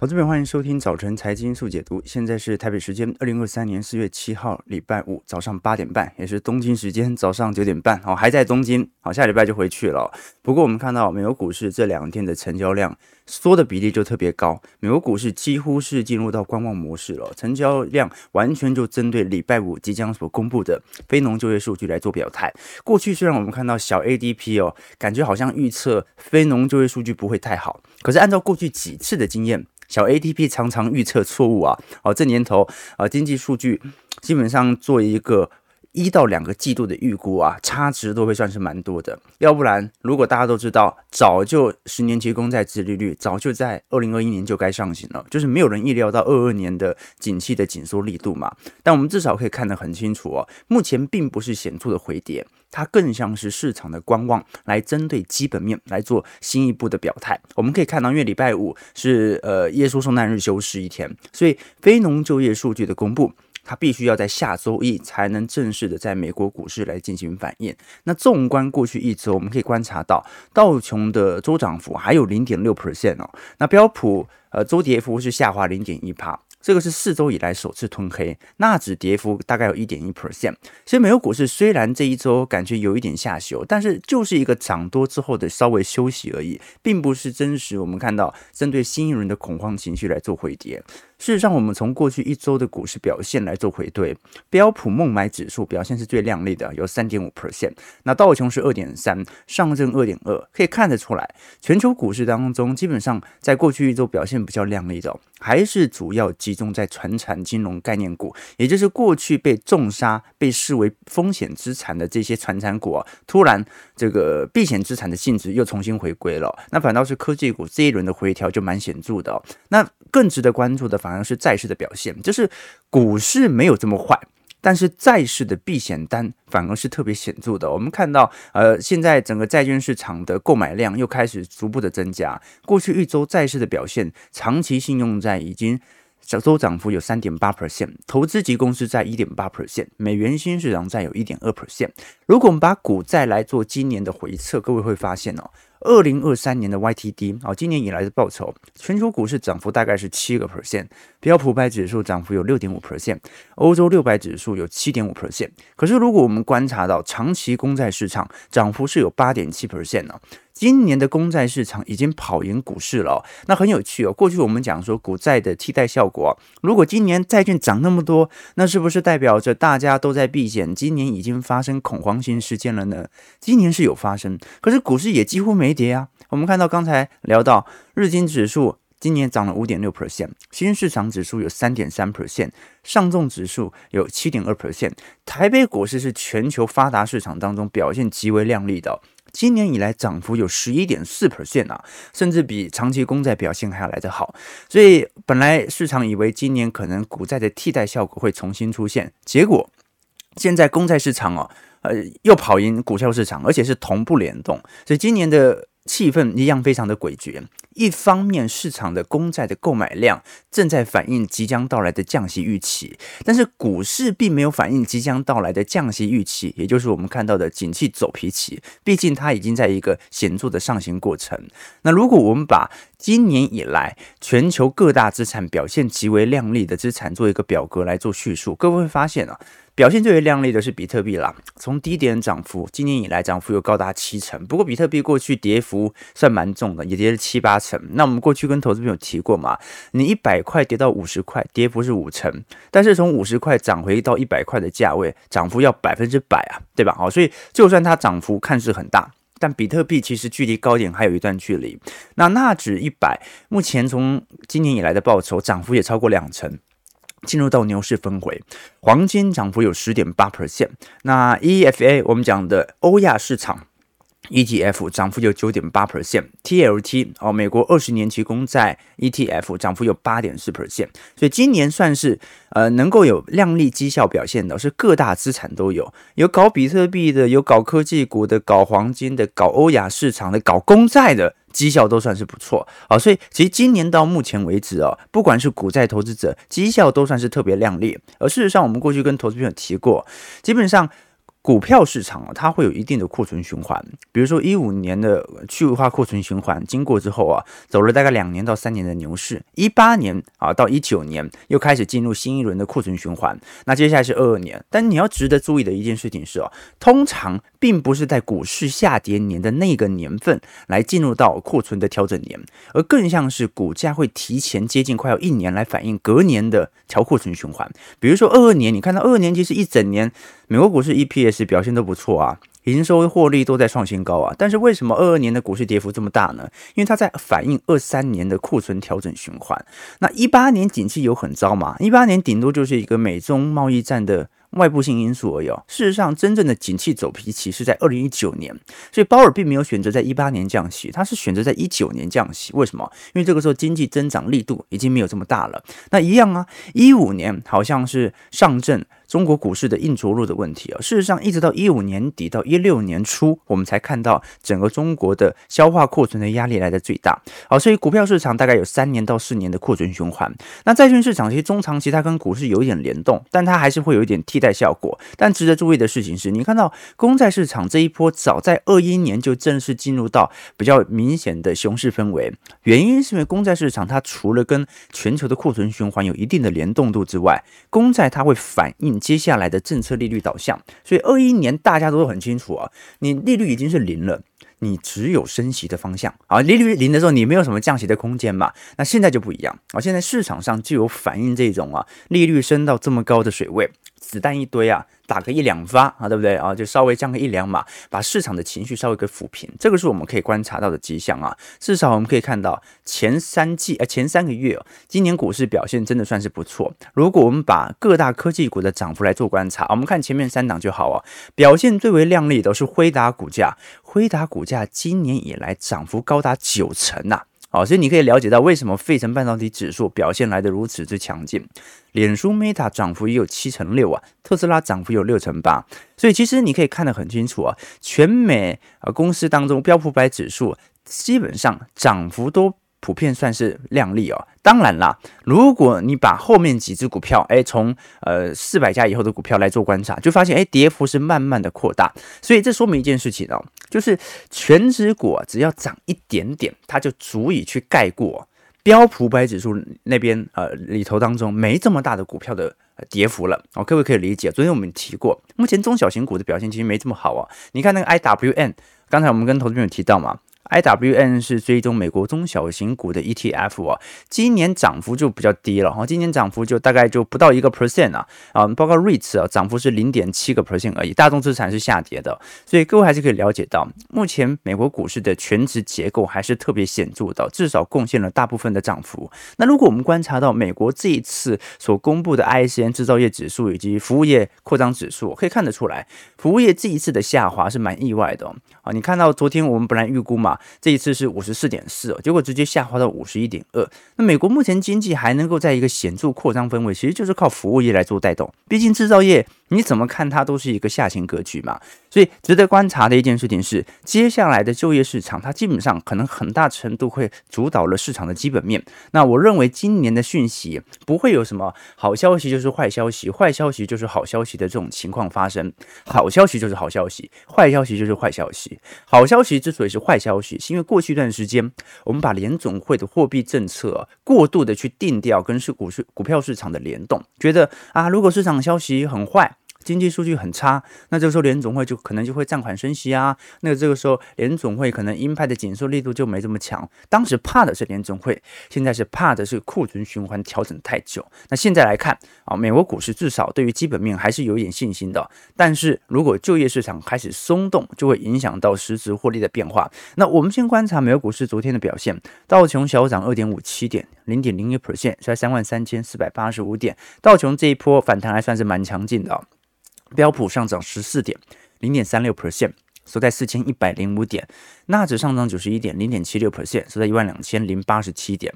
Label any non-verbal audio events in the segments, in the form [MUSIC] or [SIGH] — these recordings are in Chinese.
投资朋友，欢迎收听早晨财经速解读。现在是台北时间二零二三年四月七号，礼拜五早上八点半，也是东京时间早上九点半。好，还在东京。好，下礼拜就回去了。不过我们看到美国股市这两天的成交量缩的比例就特别高，美国股市几乎是进入到观望模式了，成交量完全就针对礼拜五即将所公布的非农就业数据来做表态。过去虽然我们看到小 ADP 哦，感觉好像预测非农就业数据不会太好，可是按照过去几次的经验。小 ADP 常常预测错误啊！哦，这年头啊，经济数据基本上做一个一到两个季度的预估啊，差值都会算是蛮多的。要不然，如果大家都知道，早就十年期公债殖利率早就在二零二一年就该上行了，就是没有人意料到二二年的景气的紧缩力度嘛。但我们至少可以看得很清楚哦，目前并不是显著的回跌。它更像是市场的观望，来针对基本面来做新一步的表态。我们可以看到，因为礼拜五是呃耶稣圣诞日休市一天，所以非农就业数据的公布，它必须要在下周一才能正式的在美国股市来进行反应。那纵观过去一周，我们可以观察到道琼的周涨幅还有零点六 percent 哦，那标普呃周跌幅是下滑零点一帕。这个是四周以来首次吞黑，纳指跌幅大概有一点一 percent。所以美国股市虽然这一周感觉有一点下修，但是就是一个涨多之后的稍微休息而已，并不是真实。我们看到针对新一轮的恐慌情绪来做回跌。事实上，我们从过去一周的股市表现来做回对，标普孟买指数表现是最亮丽的，有三点五 percent。那道琼是二点三，上证二点二，可以看得出来，全球股市当中，基本上在过去一周表现比较亮丽的，还是主要集中在传产金融概念股，也就是过去被重杀、被视为风险资产的这些传产股，突然这个避险资产的性质又重新回归了。那反倒是科技股这一轮的回调就蛮显著的。那更值得关注的反而是债市的表现，就是股市没有这么坏，但是债市的避险单反而是特别显著的。我们看到，呃，现在整个债券市场的购买量又开始逐步的增加。过去一周债市的表现，长期信用债已经小周涨幅有三点八 percent，投资级公司债一点八 percent，美元新市场债有一点二 percent。如果我们把股债来做今年的回测，各位会发现哦。二零二三年的 YTD 啊，今年以来的报酬，全球股市涨幅大概是七个 percent，标普百指数涨幅有六点五 percent，欧洲六百指数有七点五 percent。可是如果我们观察到长期公债市场涨幅是有八点七 percent 呢？今年的公债市场已经跑赢股市了，那很有趣哦。过去我们讲说股债的替代效果，如果今年债券涨那么多，那是不是代表着大家都在避险？今年已经发生恐慌性事件了呢？今年是有发生，可是股市也几乎没跌啊。我们看到刚才聊到日经指数今年涨了五点六 percent，新市场指数有三点三 percent，上证指数有七点二 percent，台北股市是全球发达市场当中表现极为亮丽的。今年以来涨幅有十一点四 percent 啊，甚至比长期公债表现还要来得好。所以本来市场以为今年可能股债的替代效果会重新出现，结果现在公债市场哦，呃，又跑赢股票市场，而且是同步联动。所以今年的。气氛一样非常的诡谲。一方面，市场的公债的购买量正在反映即将到来的降息预期，但是股市并没有反映即将到来的降息预期，也就是我们看到的景气走皮期。毕竟它已经在一个显著的上行过程。那如果我们把今年以来全球各大资产表现极为亮丽的资产做一个表格来做叙述，各位会发现啊。表现最为亮丽的是比特币啦，从低点涨幅，今年以来涨幅有高达七成。不过比特币过去跌幅算蛮重的，也跌了七八成。那我们过去跟投资朋友提过嘛，你一百块跌到五十块，跌幅是五成。但是从五十块涨回到一百块的价位，涨幅要百分之百啊，对吧？好，所以就算它涨幅看似很大，但比特币其实距离高点还有一段距离。那纳指一百目前从今年以来的报酬涨幅也超过两成。进入到牛市峰回，黄金涨幅有十点八 percent。那 EFA 我们讲的欧亚市场 ETF 涨幅有九点八 percent。TLT 哦，美国二十年期公债 ETF 涨幅有八点四 percent。所以今年算是呃能够有亮丽绩效表现的，是各大资产都有，有搞比特币的，有搞科技股的，搞黄金的，搞欧亚市场的，搞公债的。绩效都算是不错啊，所以其实今年到目前为止啊，不管是股债投资者绩效都算是特别亮丽。而事实上，我们过去跟投资朋友提过，基本上股票市场啊，它会有一定的库存循环。比如说一五年的去化库存循环经过之后啊，走了大概两年到三年的牛市。一八年啊到一九年又开始进入新一轮的库存循环。那接下来是二二年。但你要值得注意的一件事情是哦，通常并不是在股市下跌年的那个年份来进入到库存的调整年，而更像是股价会提前接近快要一年来反映隔年的调库存循环。比如说二二年，你看到二二年其实一整年美国股市 EPS 表现都不错啊，营收获利都在创新高啊。但是为什么二二年的股市跌幅这么大呢？因为它在反映二三年的库存调整循环。那一八年景气有很糟嘛？一八年顶多就是一个美中贸易战的。外部性因素而已。事实上，真正的景气走皮期是在二零一九年，所以鲍尔并没有选择在一八年降息，他是选择在一九年降息。为什么？因为这个时候经济增长力度已经没有这么大了。那一样啊，一五年好像是上证。中国股市的硬着陆的问题啊，事实上一直到一五年底到一六年初，我们才看到整个中国的消化库存的压力来的最大。好，所以股票市场大概有三年到四年的库存循环。那债券市场其实中长期它跟股市有一点联动，但它还是会有一点替代效果。但值得注意的事情是，你看到公债市场这一波早在二一年就正式进入到比较明显的熊市氛围，原因是因为公债市场它除了跟全球的库存循环有一定的联动度之外，公债它会反映。接下来的政策利率导向，所以二一年大家都很清楚啊，你利率已经是零了，你只有升息的方向啊，利率零的时候，你没有什么降息的空间嘛。那现在就不一样啊，现在市场上就有反映这种啊，利率升到这么高的水位，子弹一堆啊。打个一两发啊，对不对啊？就稍微降个一两码，把市场的情绪稍微给抚平，这个是我们可以观察到的迹象啊。至少我们可以看到前三季呃前三个月，今年股市表现真的算是不错。如果我们把各大科技股的涨幅来做观察，我们看前面三档就好啊。表现最为亮丽的是辉达股价，辉达股价今年以来涨幅高达九成呐。好，所以你可以了解到为什么费城半导体指数表现来的如此之强劲。脸书 Meta 涨幅也有七成六啊，特斯拉涨幅有六成八。所以其实你可以看得很清楚啊，全美啊公司当中标普百指数基本上涨幅都。普遍算是靓丽哦。当然啦，如果你把后面几只股票，哎，从呃四百家以后的股票来做观察，就发现哎，跌幅是慢慢的扩大。所以这说明一件事情哦，就是全指股只要涨一点点，它就足以去盖过标普百指数那边呃里头当中没这么大的股票的跌幅了。哦，各位可以理解。昨天我们提过，目前中小型股的表现其实没这么好啊。你看那个 IWM，刚才我们跟投资朋友提到嘛。IWN 是追踪美国中小型股的 ETF 啊，今年涨幅就比较低了哈，今年涨幅就大概就不到一个 percent 啊啊，包括 REITs 啊，涨幅是零点七个 percent 而已，大众资产是下跌的，所以各位还是可以了解到，目前美国股市的权值结构还是特别显著的，至少贡献了大部分的涨幅。那如果我们观察到美国这一次所公布的 ISM 制造业指数以及服务业扩张指数，可以看得出来，服务业这一次的下滑是蛮意外的啊，你看到昨天我们本来预估嘛。这一次是五十四点四，结果直接下滑到五十一点二。那美国目前经济还能够在一个显著扩张氛围，其实就是靠服务业来做带动。毕竟制造业你怎么看它都是一个下行格局嘛。所以值得观察的一件事情是，接下来的就业市场它基本上可能很大程度会主导了市场的基本面。那我认为今年的讯息不会有什么好消息就是坏消息，坏消息就是好消息的这种情况发生。好消息就是好消息，坏消息就是坏消息。好消息之所以是坏消息。是因为过去一段时间，我们把联总会的货币政策过度的去定调跟是股市股票市场的联动，觉得啊，如果市场消息很坏。经济数据很差，那这个时候联总会就可能就会暂缓升息啊。那这个时候联总会可能鹰派的紧缩力度就没这么强。当时怕的是联总会，现在是怕的是库存循环调整太久。那现在来看啊，美国股市至少对于基本面还是有一点信心的。但是如果就业市场开始松动，就会影响到实质获利的变化。那我们先观察美国股市昨天的表现，道琼小涨二点五七点，零点零一 percent，在三万三千四百八十五点。道琼这一波反弹还算是蛮强劲的。标普上涨十四点零点三六 percent，收在四千一百零五点；纳指上涨九十一点零点七六 percent，收在一万两千零八十七点；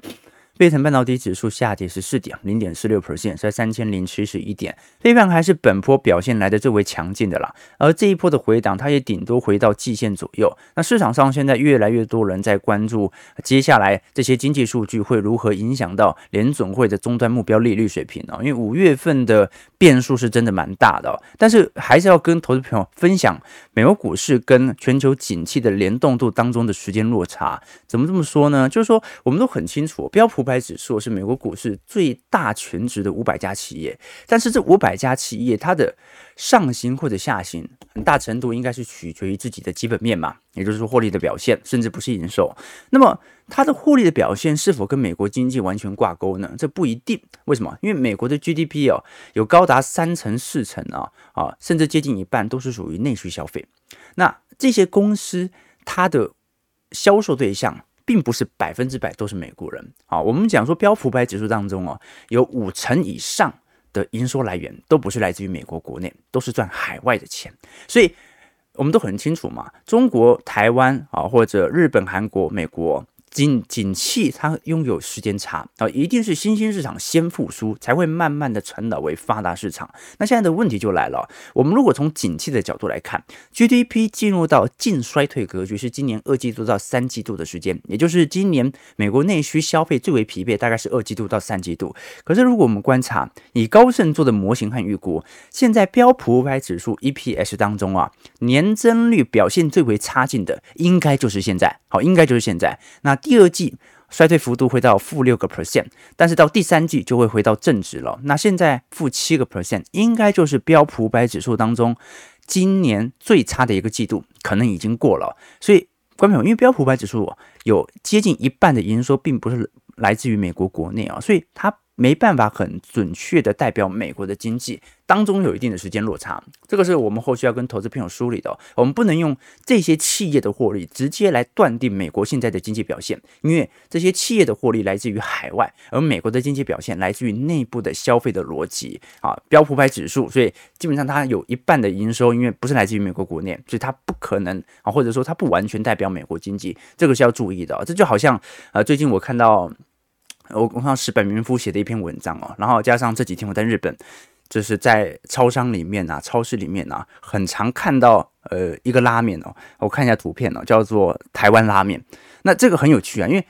费城半导体指数下跌十四点，零点四六 percent，在三千零七十一点。费半还是本波表现来的最为强劲的啦，而这一波的回档，它也顶多回到季线左右。那市场上现在越来越多人在关注接下来这些经济数据会如何影响到联准会的终端目标利率水平哦，因为五月份的变数是真的蛮大的哦。但是还是要跟投资朋友分享，美国股市跟全球景气的联动度当中的时间落差，怎么这么说呢？就是说我们都很清楚，标普五百指数是美国股市最大权值的五百家企业，但是这五百家企业它的上行或者下行，很大程度应该是取决于自己的基本面嘛，也就是说获利的表现，甚至不是营收。那么它的获利的表现是否跟美国经济完全挂钩呢？这不一定。为什么？因为美国的 GDP 哦，有高达三成四成啊啊，甚至接近一半都是属于内需消费。那这些公司它的销售对象，并不是百分之百都是美国人啊。我们讲说标普百指数当中哦，有五成以上的营收来源都不是来自于美国国内，都是赚海外的钱。所以我们都很清楚嘛，中国、台湾啊，或者日本、韩国、美国。景景气它拥有时间差啊，一定是新兴市场先复苏，才会慢慢的传导为发达市场。那现在的问题就来了，我们如果从景气的角度来看，GDP 进入到净衰退格局是今年二季度到三季度的时间，也就是今年美国内需消费最为疲惫，大概是二季度到三季度。可是如果我们观察以高盛做的模型和预估，现在标普五百指数 EPS 当中啊，年增率表现最为差劲的，应该就是现在，好，应该就是现在。那第二季衰退幅度会到负六个 percent，但是到第三季就会回到正值了。那现在负七个 percent，应该就是标普五百指数当中今年最差的一个季度，可能已经过了。所以，观众朋友，因为标普五百指数有接近一半的营收并不是来自于美国国内啊，所以它。没办法很准确的代表美国的经济当中有一定的时间落差，这个是我们后续要跟投资朋友梳理的。我们不能用这些企业的获利直接来断定美国现在的经济表现，因为这些企业的获利来自于海外，而美国的经济表现来自于内部的消费的逻辑啊。标普百指数，所以基本上它有一半的营收，因为不是来自于美国国内，所以它不可能啊，或者说它不完全代表美国经济，这个是要注意的。这就好像呃，最近我看到。我我看石坂民夫写的一篇文章哦，然后加上这几天我在日本，就是在超商里面啊、超市里面啊，很常看到呃一个拉面哦，我看一下图片哦，叫做台湾拉面。那这个很有趣啊，因为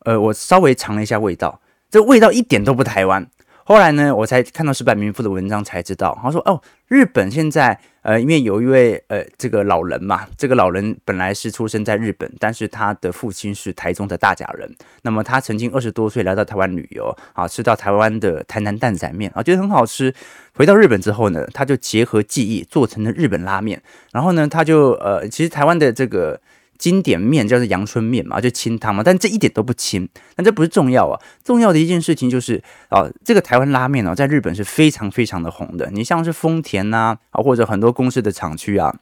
呃我稍微尝了一下味道，这味道一点都不台湾。后来呢，我才看到石坂民夫的文章才知道，他说哦，日本现在。呃，因为有一位呃，这个老人嘛，这个老人本来是出生在日本，但是他的父亲是台中的大甲人。那么他曾经二十多岁来到台湾旅游啊，吃到台湾的台南蛋仔面啊，觉得很好吃。回到日本之后呢，他就结合记忆做成了日本拉面。然后呢，他就呃，其实台湾的这个。经典面叫做阳春面嘛，就清汤嘛，但这一点都不清，但这不是重要啊，重要的一件事情就是啊，这个台湾拉面哦，在日本是非常非常的红的。你像是丰田呐啊，或者很多公司的厂区啊，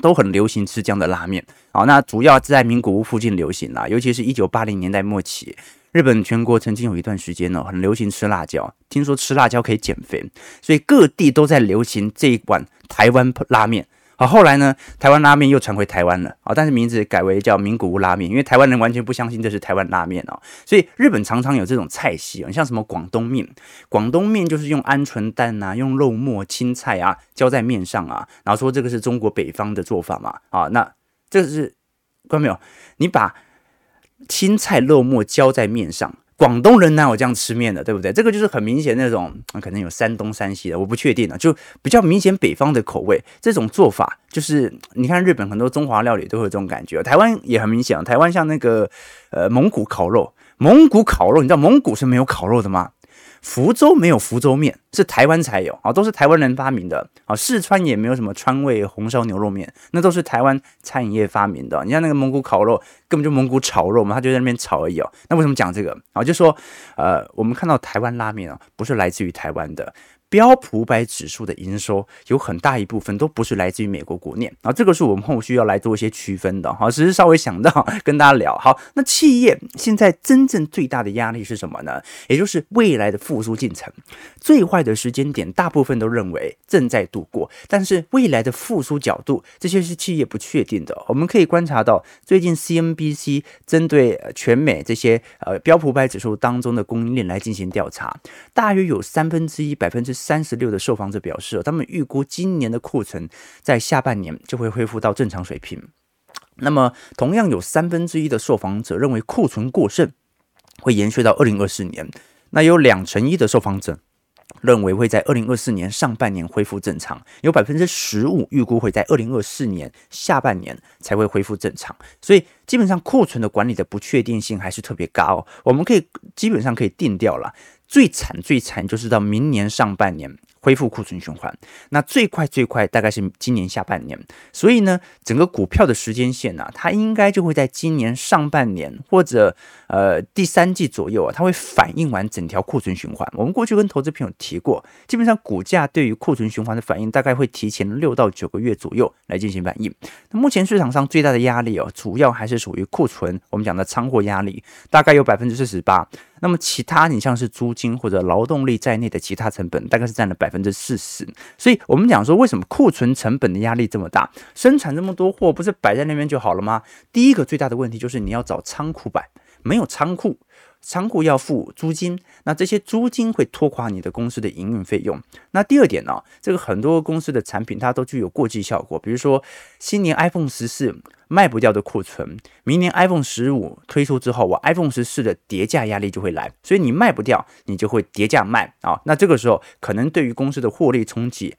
都很流行吃这样的拉面啊。那主要在名古屋附近流行啦，尤其是一九八零年代末期，日本全国曾经有一段时间呢，很流行吃辣椒，听说吃辣椒可以减肥，所以各地都在流行这一碗台湾拉面。好，后来呢，台湾拉面又传回台湾了啊，但是名字改为叫名古屋拉面，因为台湾人完全不相信这是台湾拉面哦，所以日本常常有这种菜系啊，像什么广东面，广东面就是用鹌鹑蛋啊，用肉末、青菜啊浇在面上啊，然后说这个是中国北方的做法嘛啊，那这是看到没有？你把青菜肉末浇在面上。广东人哪有这样吃面的，对不对？这个就是很明显那种，可能有山东、山西的，我不确定了，就比较明显北方的口味。这种做法就是，你看日本很多中华料理都会有这种感觉，台湾也很明显，台湾像那个呃蒙古烤肉，蒙古烤肉，你知道蒙古是没有烤肉的吗？福州没有福州面，是台湾才有啊，都是台湾人发明的啊。四川也没有什么川味红烧牛肉面，那都是台湾餐饮业发明的。你像那个蒙古烤肉，根本就蒙古炒肉嘛，他就在那边炒而已哦。那为什么讲这个啊？就说呃，我们看到台湾拉面啊，不是来自于台湾的，标普五百指数的营收有很大一部分都不是来自于美国国内啊，这个是我们后续要来做一些区分的。好，只是稍微想到 [LAUGHS] 跟大家聊。好，那企业现在真正最大的压力是什么呢？也就是未来的复苏进程，最坏的时间点，大部分都认为正在度过，但是未来的复苏角度，这些是企业不确定的。我们可以观察到，最近 CNBC 针对全美这些呃标普五百指数当中的供应链来进行调查，大约有三分之一，百分之三十六的受访者表示，他们预估今年的库存在下半年就会恢复到正常水平。那么，同样有三分之一的受访者认为库存过剩会延续到二零二四年。那有两成一的受访者认为会在二零二四年上半年恢复正常，有百分之十五预估会在二零二四年下半年才会恢复正常。所以，基本上库存的管理的不确定性还是特别高。我们可以基本上可以定掉了，最惨最惨就是到明年上半年。恢复库存循环，那最快最快大概是今年下半年，所以呢，整个股票的时间线呢、它应该就会在今年上半年或者呃第三季左右啊，它会反映完整条库存循环。我们过去跟投资朋友提过，基本上股价对于库存循环的反应大概会提前六到九个月左右来进行反应。那目前市场上最大的压力哦，主要还是属于库存，我们讲的仓货压力，大概有百分之四十八。那么其他你像是租金或者劳动力在内的其他成本，大概是占了百分之四十。所以我们讲说，为什么库存成本的压力这么大？生产这么多货，不是摆在那边就好了吗？第一个最大的问题就是你要找仓库摆，没有仓库。仓库要付租金，那这些租金会拖垮你的公司的营运费用。那第二点呢、这个很多公司的产品它都具有过季效果，比如说新年 iPhone 十四卖不掉的库存，明年 iPhone 十五推出之后，我 iPhone 十四的跌价压力就会来，所以你卖不掉，你就会跌价卖啊。那这个时候可能对于公司的获利冲击。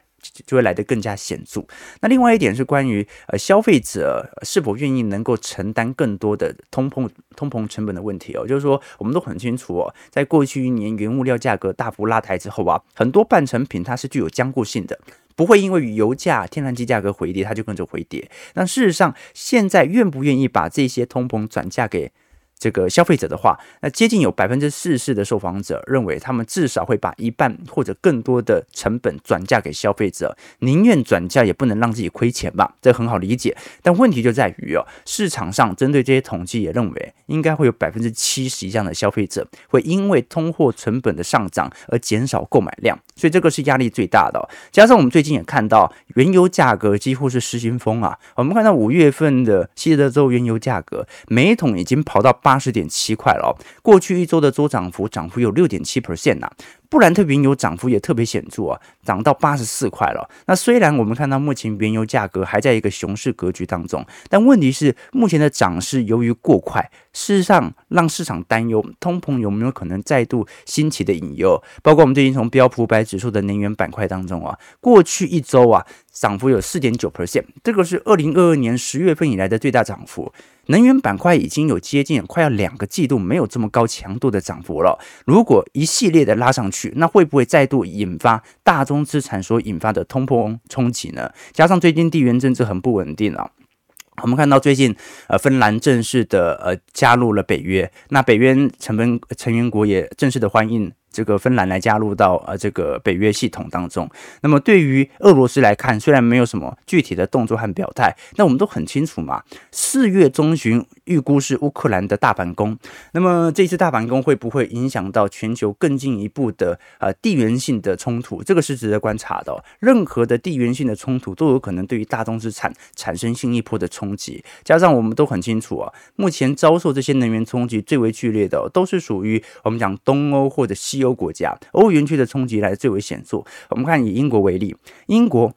就会来得更加显著。那另外一点是关于呃消费者是否愿意能够承担更多的通膨通膨成本的问题哦。就是说，我们都很清楚哦，在过去一年原物料价格大幅拉抬之后啊，很多半成品它是具有僵固性的，不会因为油价、天然气价格回跌，它就跟着回跌。那事实上，现在愿不愿意把这些通膨转嫁给这个消费者的话，那接近有百分之四十的受访者认为，他们至少会把一半或者更多的成本转嫁给消费者，宁愿转嫁也不能让自己亏钱吧？这很好理解。但问题就在于哦，市场上针对这些统计也认为，应该会有百分之七十以上的消费者会因为通货成本的上涨而减少购买量，所以这个是压力最大的。加上我们最近也看到原油价格几乎是失心疯啊，我们看到五月份的西德州原油价格每桶已经跑到八八十点七块了，过去一周的周涨幅，涨幅有六点七 percent 呐。布兰特原油涨幅也特别显著啊，涨到八十四块了。那虽然我们看到目前原油价格还在一个熊市格局当中，但问题是目前的涨势由于过快，事实上让市场担忧通膨有没有可能再度兴起的隐忧。包括我们最近从标普五百指数的能源板块当中啊，过去一周啊涨幅有四点九 percent，这个是二零二二年十月份以来的最大涨幅。能源板块已经有接近快要两个季度没有这么高强度的涨幅了。如果一系列的拉上去，那会不会再度引发大宗资产所引发的通膨冲击呢？加上最近地缘政治很不稳定啊，我们看到最近呃芬兰正式的呃加入了北约，那北约成员成员国也正式的欢迎。这个芬兰来加入到呃这个北约系统当中，那么对于俄罗斯来看，虽然没有什么具体的动作和表态，那我们都很清楚嘛。四月中旬预估是乌克兰的大反攻，那么这次大反攻会不会影响到全球更进一步的呃地缘性的冲突？这个是值得观察的哦。任何的地缘性的冲突都有可能对于大宗资产产生新一波的冲击。加上我们都很清楚啊，目前遭受这些能源冲击最为剧烈的都是属于我们讲东欧或者西。欧国家，欧元区的冲击来最为显著。我们看以英国为例，英国。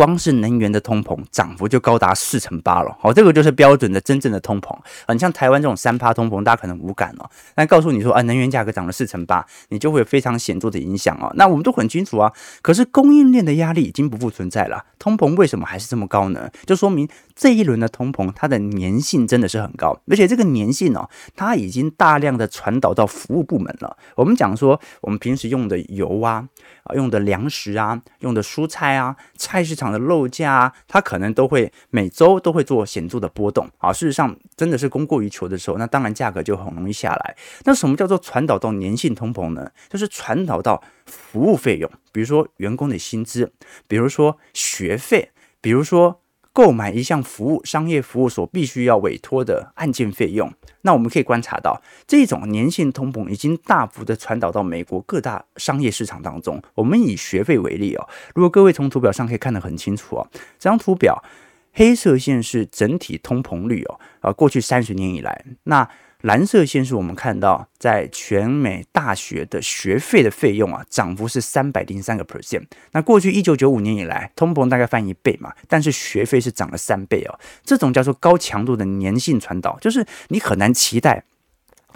光是能源的通膨涨幅就高达四成八了，好，这个就是标准的真正的通膨。你像台湾这种三趴通膨，大家可能无感哦。但告诉你说啊，能源价格涨了四成八，你就会有非常显著的影响哦。那我们都很清楚啊，可是供应链的压力已经不复存在了，通膨为什么还是这么高呢？就说明这一轮的通膨，它的粘性真的是很高，而且这个粘性哦，它已经大量的传导到服务部门了。我们讲说，我们平时用的油啊，啊用的粮食啊，用的蔬菜啊，菜市场的肉价啊，它可能都会每周都会做显著的波动啊。事实上，真的是供过于求的时候，那当然价格就很容易下来。那什么叫做传导到粘性通膨呢？就是传导到服务费用，比如说员工的薪资，比如说学费，比如说。购买一项服务，商业服务所必须要委托的案件费用，那我们可以观察到，这种粘性通膨已经大幅的传导到美国各大商业市场当中。我们以学费为例哦，如果各位从图表上可以看得很清楚哦，这张图表黑色线是整体通膨率哦，啊，过去三十年以来，那。蓝色线是我们看到在全美大学的学费的费用啊，涨幅是三百零三个 percent。那过去一九九五年以来，通膨大概翻一倍嘛，但是学费是涨了三倍哦。这种叫做高强度的粘性传导，就是你很难期待。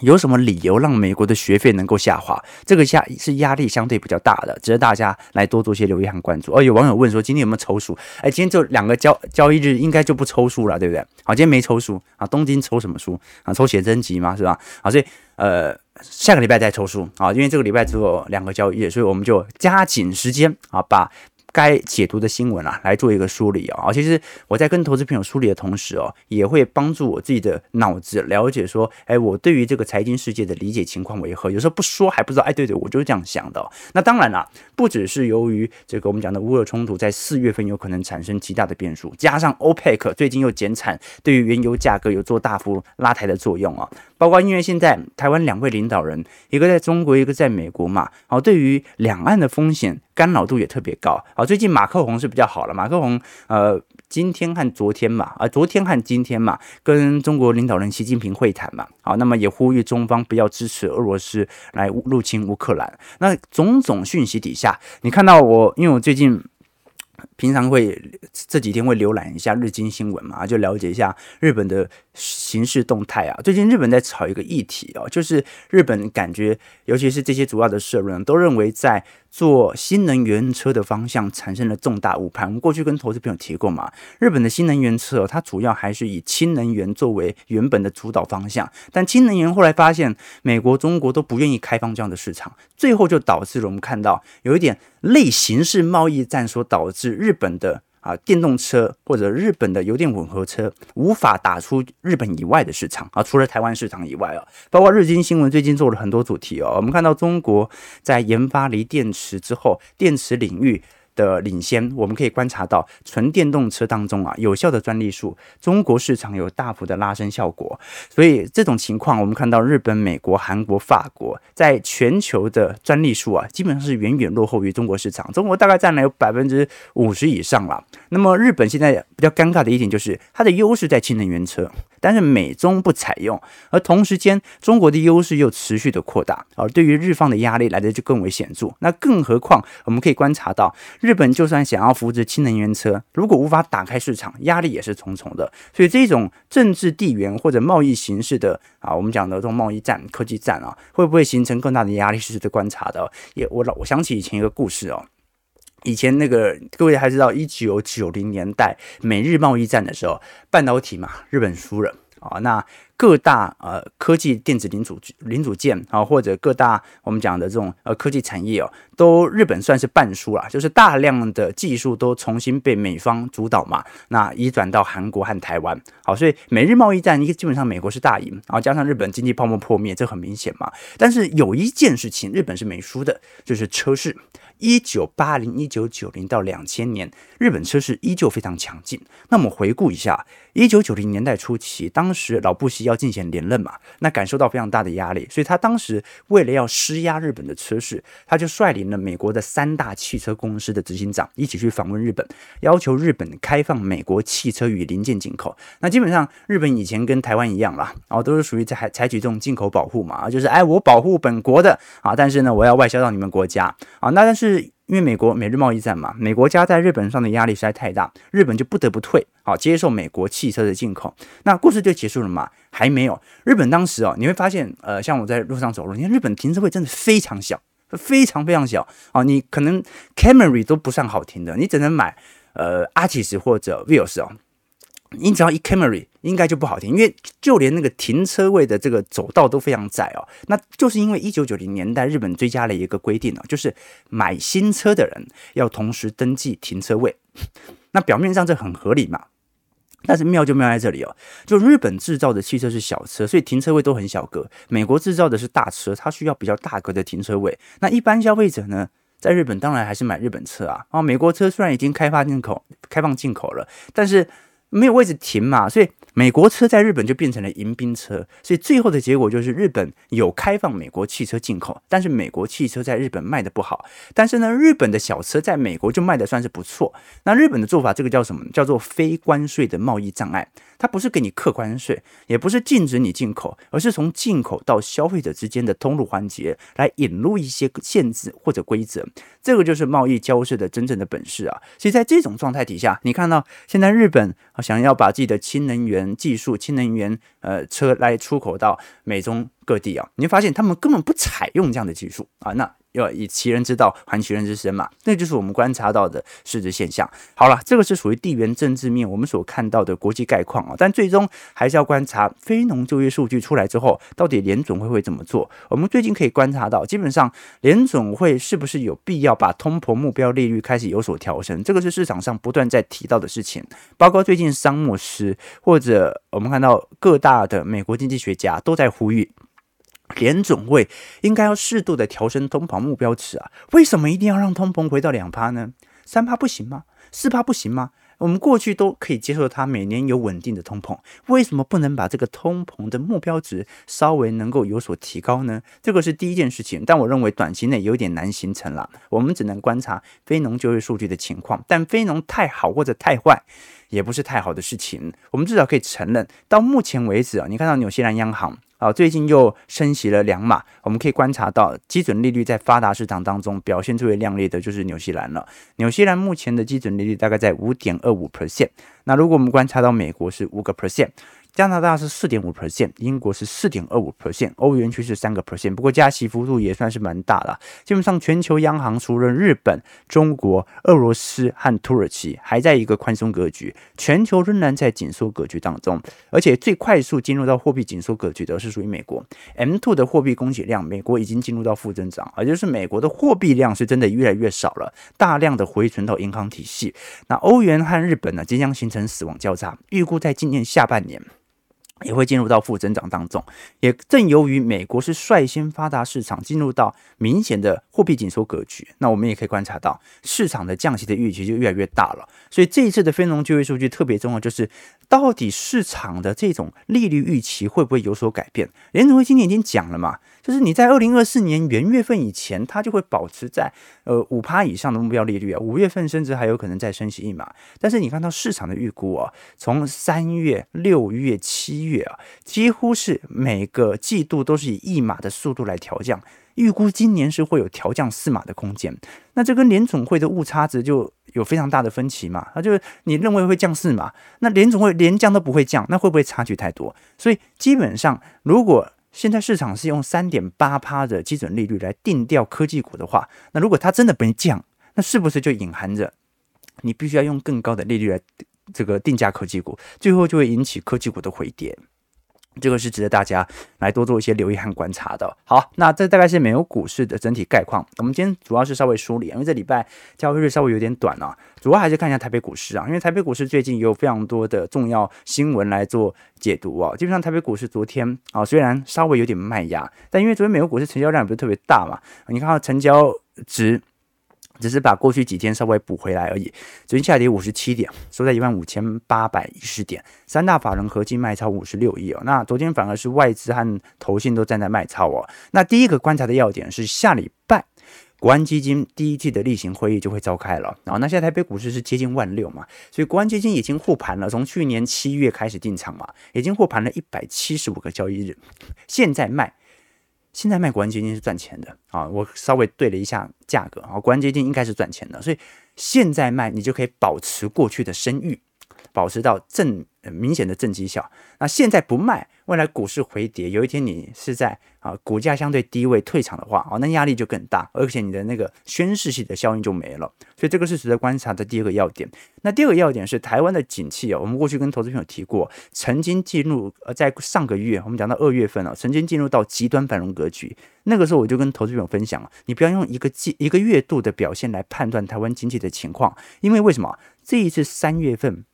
有什么理由让美国的学费能够下滑？这个下是压力相对比较大的，值得大家来多做些留意和关注。哦，有网友问说，今天有没有抽书？哎，今天就两个交交易日，应该就不抽书了，对不对？好，今天没抽书啊。东京抽什么书啊？抽写真集嘛，是吧？好，所以呃，下个礼拜再抽书啊，因为这个礼拜只有两个交易日，所以我们就加紧时间啊，把。该解读的新闻啊，来做一个梳理啊。其实我在跟投资朋友梳理的同时哦，也会帮助我自己的脑子了解说，哎，我对于这个财经世界的理解情况为何？有时候不说还不知道，哎，对对，我就是这样想的。那当然了，不只是由于这个我们讲的乌俄冲突在四月份有可能产生极大的变数，加上 OPEC 最近又减产，对于原油价格有做大幅拉抬的作用啊。包括因为现在台湾两位领导人，一个在中国，一个在美国嘛，好，对于两岸的风险干扰度也特别高。好，最近马克宏是比较好了，马克宏呃今天和昨天嘛，啊昨天和今天嘛，跟中国领导人习近平会谈嘛，好，那么也呼吁中方不要支持俄罗斯来入侵乌克兰。那种种讯息底下，你看到我，因为我最近。平常会这几天会浏览一下日经新闻嘛，就了解一下日本的形势动态啊。最近日本在炒一个议题哦，就是日本感觉，尤其是这些主要的社论都认为在。做新能源车的方向产生了重大误判。我们过去跟投资朋友提过嘛，日本的新能源车它主要还是以氢能源作为原本的主导方向，但氢能源后来发现美国、中国都不愿意开放这样的市场，最后就导致了我们看到有一点类型式贸易战所导致日本的。啊，电动车或者日本的油电混合车无法打出日本以外的市场啊，除了台湾市场以外啊，包括日经新闻最近做了很多主题哦，我们看到中国在研发锂电池之后，电池领域。的领先，我们可以观察到纯电动车当中啊，有效的专利数，中国市场有大幅的拉升效果。所以这种情况，我们看到日本、美国、韩国、法国在全球的专利数啊，基本上是远远落后于中国市场。中国大概占了有百分之五十以上了。那么日本现在比较尴尬的一点就是，它的优势在氢能源车。但是美中不采用，而同时间中国的优势又持续的扩大，而对于日方的压力来的就更为显著。那更何况我们可以观察到，日本就算想要扶持氢能源车，如果无法打开市场，压力也是重重的。所以这种政治地缘或者贸易形式的啊，我们讲的这种贸易战、科技战啊，会不会形成更大的压力？是值得观察的。也我老我想起以前一个故事哦，以前那个各位还知道一九九零年代美日贸易战的时候，半导体嘛，日本输了。啊，那各大呃科技电子零组零组件啊，或者各大我们讲的这种呃科技产业哦，都日本算是半输了，就是大量的技术都重新被美方主导嘛，那移转到韩国和台湾。好，所以美日贸易战，一个基本上美国是大赢，然后加上日本经济泡沫破灭，这很明显嘛。但是有一件事情日本是没输的，就是车市。一九八零、一九九零到两千年，日本车市依旧非常强劲。那我们回顾一下，一九九零年代初期，当时老布希要进行连任嘛，那感受到非常大的压力，所以他当时为了要施压日本的车市，他就率领了美国的三大汽车公司的执行长一起去访问日本，要求日本开放美国汽车与零件进口。那基本上日本以前跟台湾一样啦，然后都是属于在采采取这种进口保护嘛，就是哎我保护本国的啊，但是呢我要外销到你们国家啊，那但是。因为美国美日贸易战嘛，美国家在日本上的压力实在太大，日本就不得不退，好接受美国汽车的进口。那故事就结束了嘛？还没有。日本当时哦，你会发现，呃，像我在路上走路，你看日本停车位真的非常小，非常非常小啊，你可能 Camry 都不算好停的，你只能买呃 Altis 或者 Vios 哦。你只要一 Camry，应该就不好停，因为就连那个停车位的这个走道都非常窄哦。那就是因为一九九零年代日本追加了一个规定哦，就是买新车的人要同时登记停车位。[LAUGHS] 那表面上这很合理嘛，但是妙就妙在这里哦，就日本制造的汽车是小车，所以停车位都很小格；美国制造的是大车，它需要比较大格的停车位。那一般消费者呢，在日本当然还是买日本车啊。啊，美国车虽然已经开发进口、开放进口了，但是。没有位置停嘛，所以美国车在日本就变成了迎宾车，所以最后的结果就是日本有开放美国汽车进口，但是美国汽车在日本卖的不好，但是呢，日本的小车在美国就卖的算是不错。那日本的做法，这个叫什么？叫做非关税的贸易障碍。它不是给你课关税，也不是禁止你进口，而是从进口到消费者之间的通路环节来引入一些限制或者规则。这个就是贸易交涉的真正的本事啊！所以在这种状态底下，你看到现在日本想要把自己的氢能源技术、氢能源呃车来出口到美中各地啊，你会发现他们根本不采用这样的技术啊，那。要以其人之道还其人之身嘛，那就是我们观察到的实质现象。好了，这个是属于地缘政治面我们所看到的国际概况啊，但最终还是要观察非农就业数据出来之后，到底联总会会怎么做。我们最近可以观察到，基本上联总会是不是有必要把通膨目标利率开始有所调升，这个是市场上不断在提到的事情。包括最近桑莫斯或者我们看到各大的美国经济学家都在呼吁。联准会应该要适度的调升通膨目标值啊？为什么一定要让通膨回到两趴呢？三趴不行吗？四趴不行吗？我们过去都可以接受它每年有稳定的通膨，为什么不能把这个通膨的目标值稍微能够有所提高呢？这个是第一件事情，但我认为短期内有点难形成了。我们只能观察非农就业数据的情况，但非农太好或者太坏，也不是太好的事情。我们至少可以承认，到目前为止啊，你看到纽西兰央行。啊，最近又升息了两码，我们可以观察到基准利率在发达市场当中表现最为亮丽的就是纽西兰了。纽西兰目前的基准利率大概在五点二五 percent，那如果我们观察到美国是五个 percent。加拿大是四点五 percent，英国是四点二五 percent，欧元区是三个 percent。不过加息幅度也算是蛮大的。基本上全球央行除了日本、中国、俄罗斯和土耳其还在一个宽松格局，全球仍然在紧缩格局当中。而且最快速进入到货币紧缩格局的是属于美国，M2 的货币供给量，美国已经进入到负增长，也就是美国的货币量是真的越来越少了，大量的回存到银行体系。那欧元和日本呢，即将形成死亡交叉，预估在今年下半年。也会进入到负增长当中，也正由于美国是率先发达市场进入到明显的货币紧缩格局，那我们也可以观察到市场的降息的预期就越来越大了。所以这一次的非农就业数据特别重要，就是到底市场的这种利率预期会不会有所改变？联储会今年已经讲了嘛。就是你在二零二四年元月份以前，它就会保持在呃五趴以上的目标利率啊，五月份甚至还有可能再升息一码。但是你看到市场的预估啊，从三月、六月、七月啊，几乎是每个季度都是以一码的速度来调降，预估今年是会有调降四码的空间。那这跟联总会的误差值就有非常大的分歧嘛？那就是你认为会降四码，那联总会连降都不会降，那会不会差距太多？所以基本上如果现在市场是用三点八趴的基准利率来定调科技股的话，那如果它真的不降，那是不是就隐含着你必须要用更高的利率来这个定价科技股，最后就会引起科技股的回跌？这个是值得大家来多做一些留意和观察的。好，那这大概是美国股市的整体概况。我们今天主要是稍微梳理，因为这礼拜交易日稍微有点短啊，主要还是看一下台北股市啊，因为台北股市最近也有非常多的重要新闻来做解读啊。基本上台北股市昨天啊，虽然稍微有点卖压，但因为昨天美国股市成交量也不是特别大嘛，你看到成交值。只是把过去几天稍微补回来而已。昨天下跌五十七点，收在一万五千八百一十点。三大法人合计卖超五十六亿哦。那昨天反而是外资和投信都站在卖超哦。那第一个观察的要点是下礼拜国安基金第一季的例行会议就会召开了。然后那现在台北股市是接近万六嘛，所以国安基金已经护盘了，从去年七月开始进场嘛，已经护盘了一百七十五个交易日，现在卖。现在卖国安基金是赚钱的啊！我稍微对了一下价格啊，国安基金应该是赚钱的，所以现在卖你就可以保持过去的声誉。保持到正。明显的正绩效，那现在不卖，未来股市回跌，有一天你是在啊股价相对低位退场的话，哦，那压力就更大，而且你的那个宣示性的效应就没了，所以这个是值得观察的第二个要点。那第二个要点是台湾的景气哦，我们过去跟投资朋友提过，曾经进入呃在上个月，我们讲到二月份啊，曾经进入到极端繁荣格局，那个时候我就跟投资朋友分享了，你不要用一个季一个月度的表现来判断台湾经济的情况，因为为什么这一次三月份？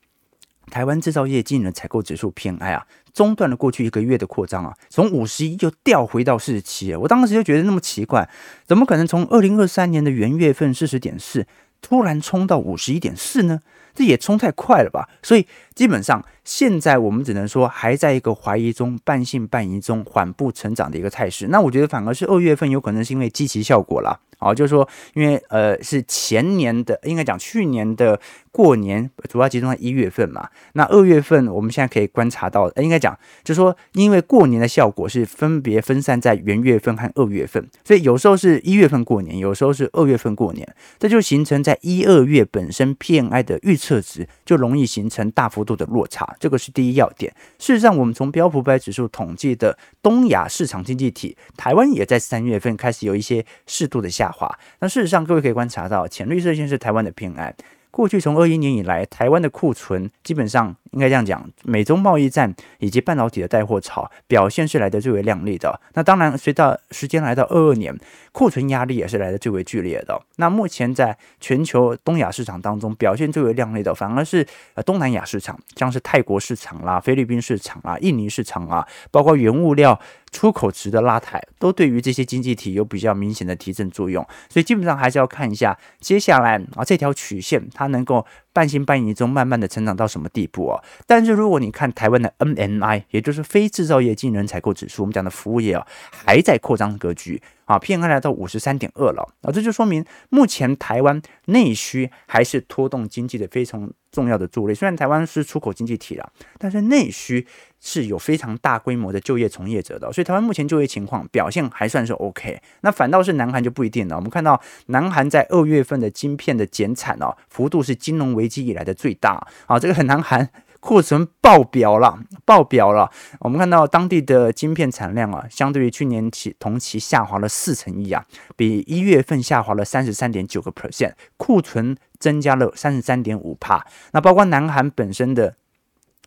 台湾制造业经理人采购指数偏矮啊，中断了过去一个月的扩张啊，从五十一就掉回到四十七。我当时就觉得那么奇怪，怎么可能从二零二三年的元月份四十点四，突然冲到五十一点四呢？这也冲太快了吧！所以基本上现在我们只能说还在一个怀疑中、半信半疑中缓步成长的一个态势。那我觉得反而是二月份有可能是因为积极效果了。好，就是说，因为呃是前年的，应该讲去年的过年主要集中在一月份嘛。那二月份我们现在可以观察到，应该讲就是说，因为过年的效果是分别分散在元月份和二月份，所以有时候是一月份过年，有时候是二月份过年，这就形成在一二月本身 PMI 的预测值就容易形成大幅度度的落差，这个是第一要点。事实上，我们从标普百指数统计的东亚市场经济体，台湾也在三月份开始有一些适度的下。滑，那事实上，各位可以观察到，浅绿色线是台湾的偏安。过去从二一年以来，台湾的库存基本上应该这样讲，美中贸易战以及半导体的带货潮表现是来得最为亮丽的。那当然，随着时间来到二二年，库存压力也是来得最为剧烈的。那目前在全球东亚市场当中表现最为亮丽的，反而是呃东南亚市场，像是泰国市场啦、菲律宾市场啦、印尼市场啊，包括原物料。出口值的拉抬，都对于这些经济体有比较明显的提振作用，所以基本上还是要看一下接下来啊这条曲线它能够半信半疑中慢慢的成长到什么地步啊。但是如果你看台湾的 NMI，也就是非制造业进人采购指数，我们讲的服务业啊，还在扩张格局啊，PMI 来到五十三点二了啊，这就说明目前台湾内需还是拖动经济的非常重要的助力。虽然台湾是出口经济体了，但是内需。是有非常大规模的就业从业者的，所以台湾目前就业情况表现还算是 OK。那反倒是南韩就不一定了。我们看到南韩在二月份的晶片的减产哦，幅度是金融危机以来的最大啊，这个很南韩库存爆表了，爆表了。我们看到当地的晶片产量啊，相对于去年起同期下滑了四成一啊，比一月份下滑了三十三点九个 percent，库存增加了三十三点五帕。那包括南韩本身的。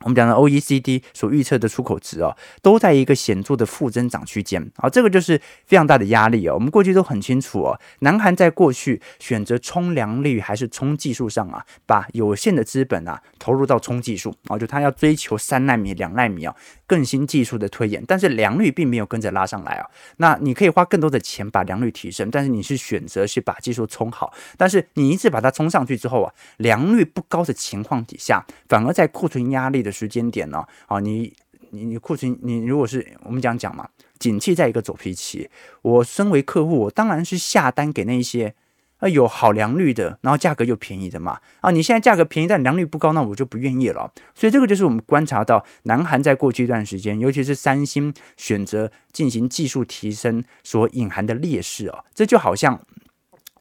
我们讲的 OECD 所预测的出口值哦，都在一个显著的负增长区间啊，这个就是非常大的压力哦。我们过去都很清楚哦，南韩在过去选择冲良率还是冲技术上啊，把有限的资本啊投入到冲技术啊，就他要追求三纳米、两纳米啊更新技术的推演，但是良率并没有跟着拉上来啊。那你可以花更多的钱把良率提升，但是你是选择去把技术冲好，但是你一次把它冲上去之后啊，良率不高的情况底下，反而在库存压力的时间点呢，啊，你你你库存，你如果是我们讲讲嘛，景气在一个走皮期，我身为客户，我当然是下单给那些啊有好良率的，然后价格又便宜的嘛，啊，你现在价格便宜但良率不高，那我就不愿意了。所以这个就是我们观察到南韩在过去一段时间，尤其是三星选择进行技术提升所隐含的劣势啊，这就好像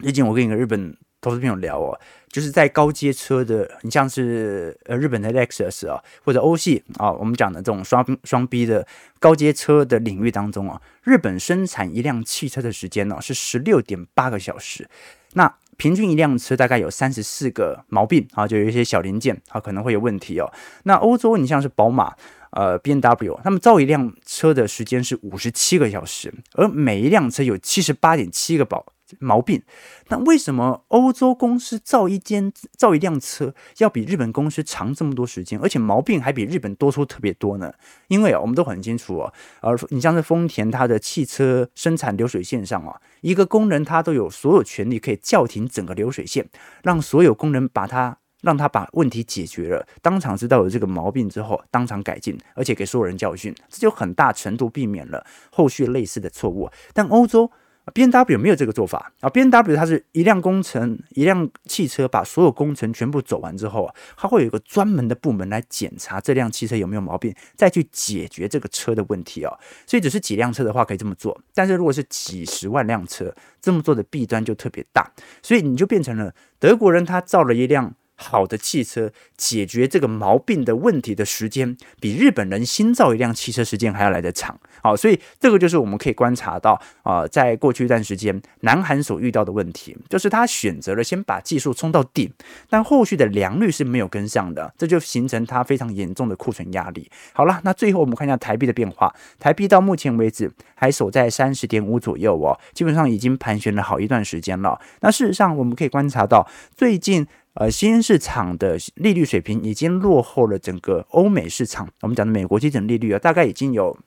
最近我跟一个日本投资朋友聊哦。就是在高阶车的，你像是呃日本的 Lexus 啊，或者欧系啊，我们讲的这种双双 B 的高阶车的领域当中啊，日本生产一辆汽车的时间呢是十六点八个小时，那平均一辆车大概有三十四个毛病啊，就有一些小零件啊可能会有问题哦。那欧洲你像是宝马、呃 BMW，他们造一辆车的时间是五十七个小时，而每一辆车有七十八点七个保。毛病，那为什么欧洲公司造一间造一辆车要比日本公司长这么多时间，而且毛病还比日本多出特别多呢？因为啊，我们都很清楚哦，而你像是丰田，它的汽车生产流水线上啊，一个工人他都有所有权利可以叫停整个流水线，让所有工人把他让他把问题解决了，当场知道有这个毛病之后，当场改进，而且给所有人教训，这就很大程度避免了后续类似的错误。但欧洲。B N W 没有这个做法啊，B N W 它是一辆工程，一辆汽车把所有工程全部走完之后啊，它会有一个专门的部门来检查这辆汽车有没有毛病，再去解决这个车的问题哦。所以只是几辆车的话可以这么做，但是如果是几十万辆车，这么做的弊端就特别大，所以你就变成了德国人他造了一辆好的汽车解决这个毛病的问题的时间，比日本人新造一辆汽车时间还要来得长。好，所以这个就是我们可以观察到啊、在过去一段时间，南韩所遇到的问题，就是他选择了先把技术冲到顶，但后续的良率是没有跟上的，这就形成它非常严重的库存压力。好了，那最后我们看一下台币的变化，台币到目前为止还守在三十点五左右哦，基本上已经盘旋了好一段时间了。那事实上我们可以观察到，最近。呃，新兴市场的利率水平已经落后了整个欧美市场。我们讲的美国基准利率啊，大概已经有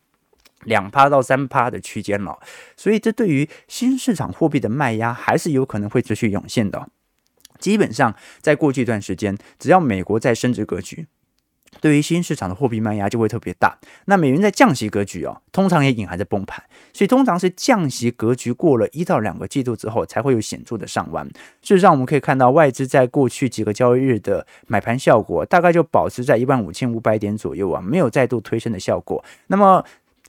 两趴到三趴的区间了。所以，这对于新市场货币的卖压还是有可能会持续涌现的。基本上，在过去一段时间，只要美国在升值格局。对于新市场的货币卖压就会特别大。那美元在降息格局哦，通常也隐含着崩盘，所以通常是降息格局过了一到两个季度之后，才会有显著的上弯。事实上，我们可以看到外资在过去几个交易日的买盘效果，大概就保持在一万五千五百点左右啊，没有再度推升的效果。那么。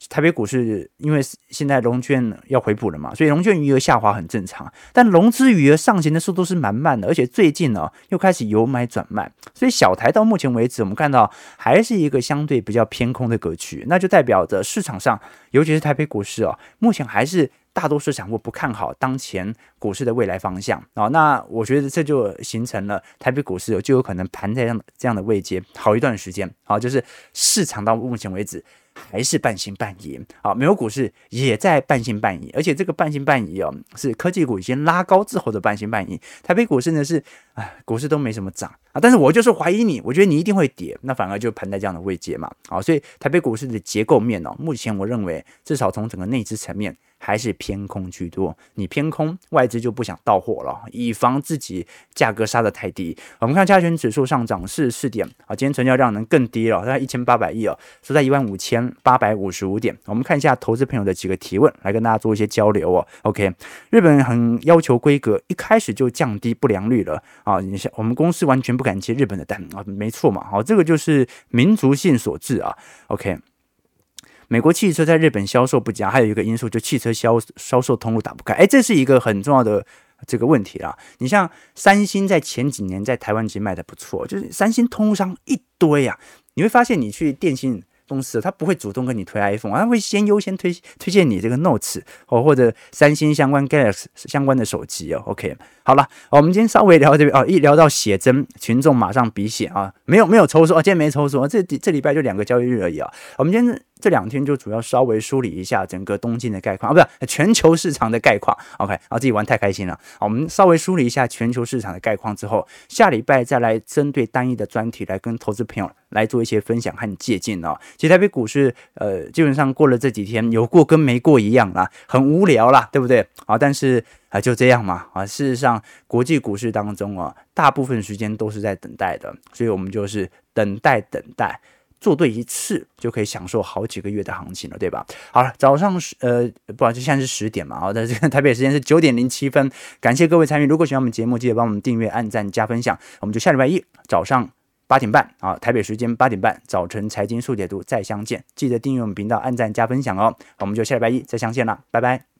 台北股市因为现在融券要回补了嘛，所以融券余额下滑很正常。但融资余额上行的速度是蛮慢的，而且最近呢又开始由买转卖，所以小台到目前为止，我们看到还是一个相对比较偏空的格局，那就代表着市场上，尤其是台北股市哦，目前还是大多数散户不看好当前股市的未来方向啊。那我觉得这就形成了台北股市就有可能盘在这样这样的位阶好一段时间啊，就是市场到目前为止。还是半信半疑，好，美国股市也在半信半疑，而且这个半信半疑哦，是科技股已经拉高之后的半信半疑。台北股市呢是，哎，股市都没什么涨但是我就是怀疑你，我觉得你一定会跌，那反而就盘在这样的位阶嘛，好，所以台北股市的结构面哦，目前我认为至少从整个内资层面。还是偏空居多，你偏空，外资就不想到货了，以防自己价格杀得太低。我们看加权指数上涨四十四点啊，今天成交量能更低了，大概一千八百亿哦，收在一万五千八百五十五点。我们看一下投资朋友的几个提问，来跟大家做一些交流哦。OK，日本很要求规格，一开始就降低不良率了啊。你像我们公司完全不敢接日本的单啊，没错嘛，好，这个就是民族性所致啊。OK。美国汽车在日本销售不佳，还有一个因素就汽车销销售通路打不开，哎，这是一个很重要的这个问题啦。你像三星在前几年在台湾其实卖的不错，就是三星通商一堆啊，你会发现你去电信公司，他不会主动跟你推 iPhone，他会先优先推推荐你这个 Note 哦，或者三星相关 Galaxy 相关的手机哦。OK，好了，我们今天稍微聊这边哦，一聊到写真，群众马上鼻血啊，没有没有抽搐啊，今天没抽搐啊，这这礼拜就两个交易日而已啊，我们今天。这两天就主要稍微梳理一下整个东京的概况啊，不是全球市场的概况。OK，啊自己玩太开心了。好，我们稍微梳理一下全球市场的概况之后，下礼拜再来针对单一的专题来跟投资朋友来做一些分享和借鉴哦。其实台北股市呃，基本上过了这几天有过跟没过一样啦，很无聊啦，对不对？啊，但是啊就这样嘛啊。事实上，国际股市当中啊，大部分时间都是在等待的，所以我们就是等待等待。做对一次就可以享受好几个月的行情了，对吧？好了，早上十呃，不好意思，现在是十点嘛，好的，这个台北时间是九点零七分，感谢各位参与。如果喜欢我们节目，记得帮我们订阅、按赞、加分享。我们就下礼拜一早上八点半啊，台北时间八点半，早晨财经速解读再相见。记得订阅我们频道、按赞、加分享哦。我们就下礼拜一再相见了，拜拜。